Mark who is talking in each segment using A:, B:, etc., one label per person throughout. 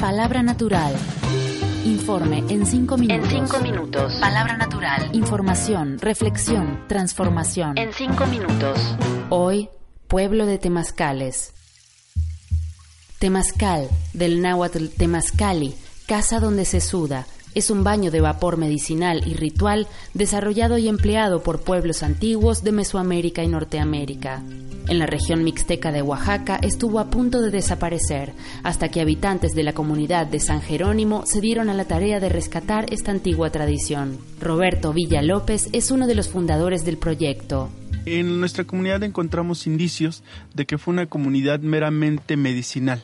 A: Palabra natural. Informe en cinco minutos.
B: En cinco minutos.
A: Palabra natural. Información, reflexión, transformación.
B: En cinco minutos.
A: Hoy, pueblo de Temazcales. Temazcal, del náhuatl Temazcali, casa donde se suda, es un baño de vapor medicinal y ritual desarrollado y empleado por pueblos antiguos de Mesoamérica y Norteamérica. En la región mixteca de Oaxaca estuvo a punto de desaparecer, hasta que habitantes de la comunidad de San Jerónimo se dieron a la tarea de rescatar esta antigua tradición. Roberto Villa López es uno de los fundadores del proyecto.
C: En nuestra comunidad encontramos indicios de que fue una comunidad meramente medicinal.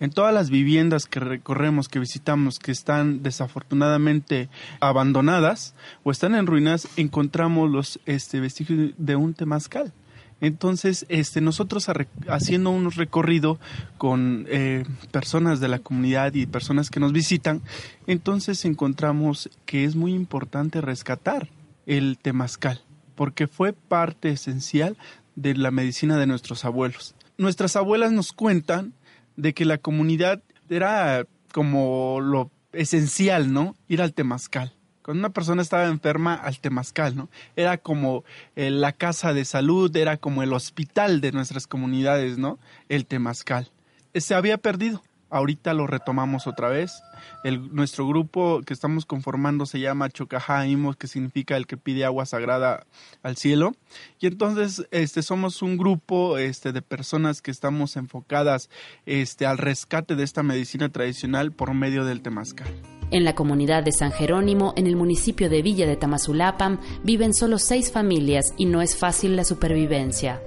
C: En todas las viviendas que recorremos, que visitamos, que están desafortunadamente abandonadas o están en ruinas, encontramos los este, vestigios de un temazcal. Entonces, este, nosotros haciendo un recorrido con eh, personas de la comunidad y personas que nos visitan, entonces encontramos que es muy importante rescatar el temazcal, porque fue parte esencial de la medicina de nuestros abuelos. Nuestras abuelas nos cuentan de que la comunidad era como lo esencial, ¿no? Ir al temazcal. Cuando una persona estaba enferma, al temazcal, ¿no? Era como eh, la casa de salud, era como el hospital de nuestras comunidades, ¿no? El temazcal. Se había perdido ahorita lo retomamos otra vez. El, nuestro grupo que estamos conformando se llama Chocajaimos, que significa el que pide agua sagrada al cielo. Y entonces este, somos un grupo este, de personas que estamos enfocadas este, al rescate de esta medicina tradicional por medio del temazcal.
A: En la comunidad de San Jerónimo, en el municipio de Villa de Tamazulapam, viven solo seis familias y no es fácil la supervivencia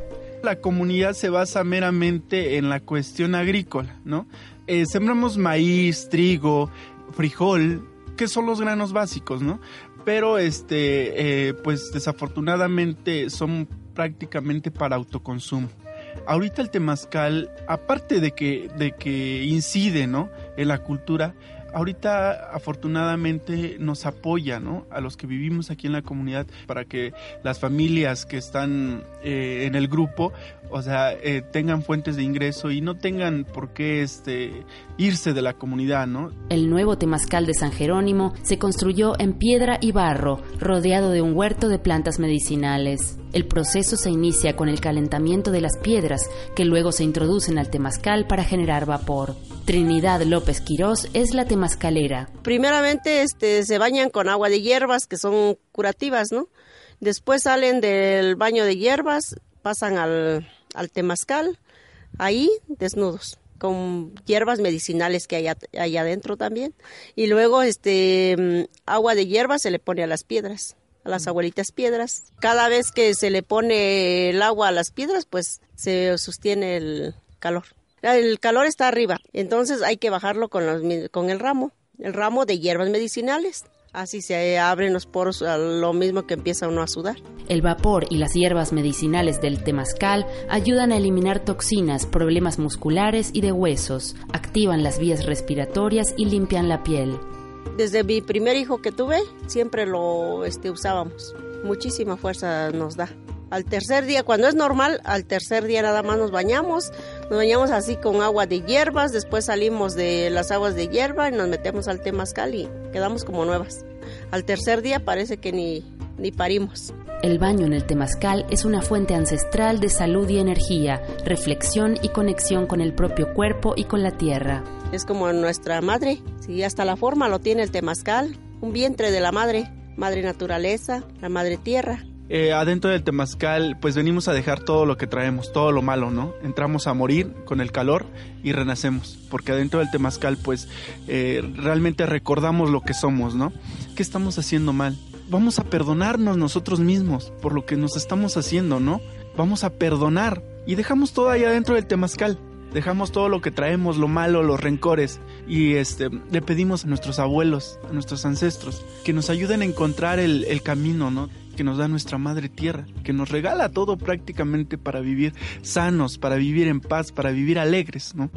C: la comunidad se basa meramente en la cuestión agrícola, ¿no? Eh, sembramos maíz, trigo, frijol, que son los granos básicos, ¿no? Pero este, eh, pues desafortunadamente son prácticamente para autoconsumo. Ahorita el temazcal, aparte de que, de que incide, ¿no? En la cultura, ahorita afortunadamente nos apoya, ¿no? A los que vivimos aquí en la comunidad para que las familias que están eh, en el grupo, o sea, eh, tengan fuentes de ingreso y no tengan por qué este, irse de la comunidad, ¿no?
A: El nuevo temazcal de San Jerónimo se construyó en piedra y barro, rodeado de un huerto de plantas medicinales. El proceso se inicia con el calentamiento de las piedras, que luego se introducen al temazcal para generar vapor. Trinidad López Quirós es la temazcalera.
D: Primeramente este, se bañan con agua de hierbas que son curativas, ¿no? Después salen del baño de hierbas, pasan al, al temazcal, ahí desnudos con hierbas medicinales que hay allá adentro también. Y luego este mm, agua de hierbas se le pone a las piedras, a las abuelitas piedras. Cada vez que se le pone el agua a las piedras, pues se sostiene el calor el calor está arriba, entonces hay que bajarlo con, con el ramo, el ramo de hierbas medicinales. Así se abren los poros a lo mismo que empieza uno a sudar.
A: El vapor y las hierbas medicinales del temazcal ayudan a eliminar toxinas, problemas musculares y de huesos, activan las vías respiratorias y limpian la piel.
D: Desde mi primer hijo que tuve, siempre lo este, usábamos. Muchísima fuerza nos da. Al tercer día, cuando es normal, al tercer día nada más nos bañamos, nos bañamos así con agua de hierbas, después salimos de las aguas de hierba y nos metemos al temazcal y quedamos como nuevas. Al tercer día parece que ni, ni parimos.
A: El baño en el temazcal es una fuente ancestral de salud y energía, reflexión y conexión con el propio cuerpo y con la tierra.
D: Es como nuestra madre, si hasta la forma lo tiene el temazcal, un vientre de la madre, madre naturaleza, la madre tierra.
C: Eh, adentro del temazcal, pues venimos a dejar todo lo que traemos, todo lo malo, ¿no? Entramos a morir con el calor y renacemos, porque adentro del temazcal, pues eh, realmente recordamos lo que somos, ¿no? ¿Qué estamos haciendo mal? Vamos a perdonarnos nosotros mismos por lo que nos estamos haciendo, ¿no? Vamos a perdonar y dejamos todo ahí adentro del temazcal. Dejamos todo lo que traemos, lo malo, los rencores y este le pedimos a nuestros abuelos, a nuestros ancestros que nos ayuden a encontrar el, el camino, ¿no? que nos da nuestra madre tierra, que nos regala todo prácticamente para vivir sanos, para vivir en paz, para vivir alegres, ¿no?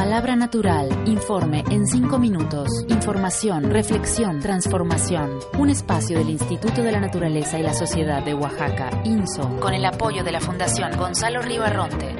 E: Palabra Natural, informe en cinco minutos. Información, reflexión, transformación. Un espacio del Instituto de la Naturaleza y la Sociedad de Oaxaca, INSO, con el apoyo de la Fundación Gonzalo Ribarronte.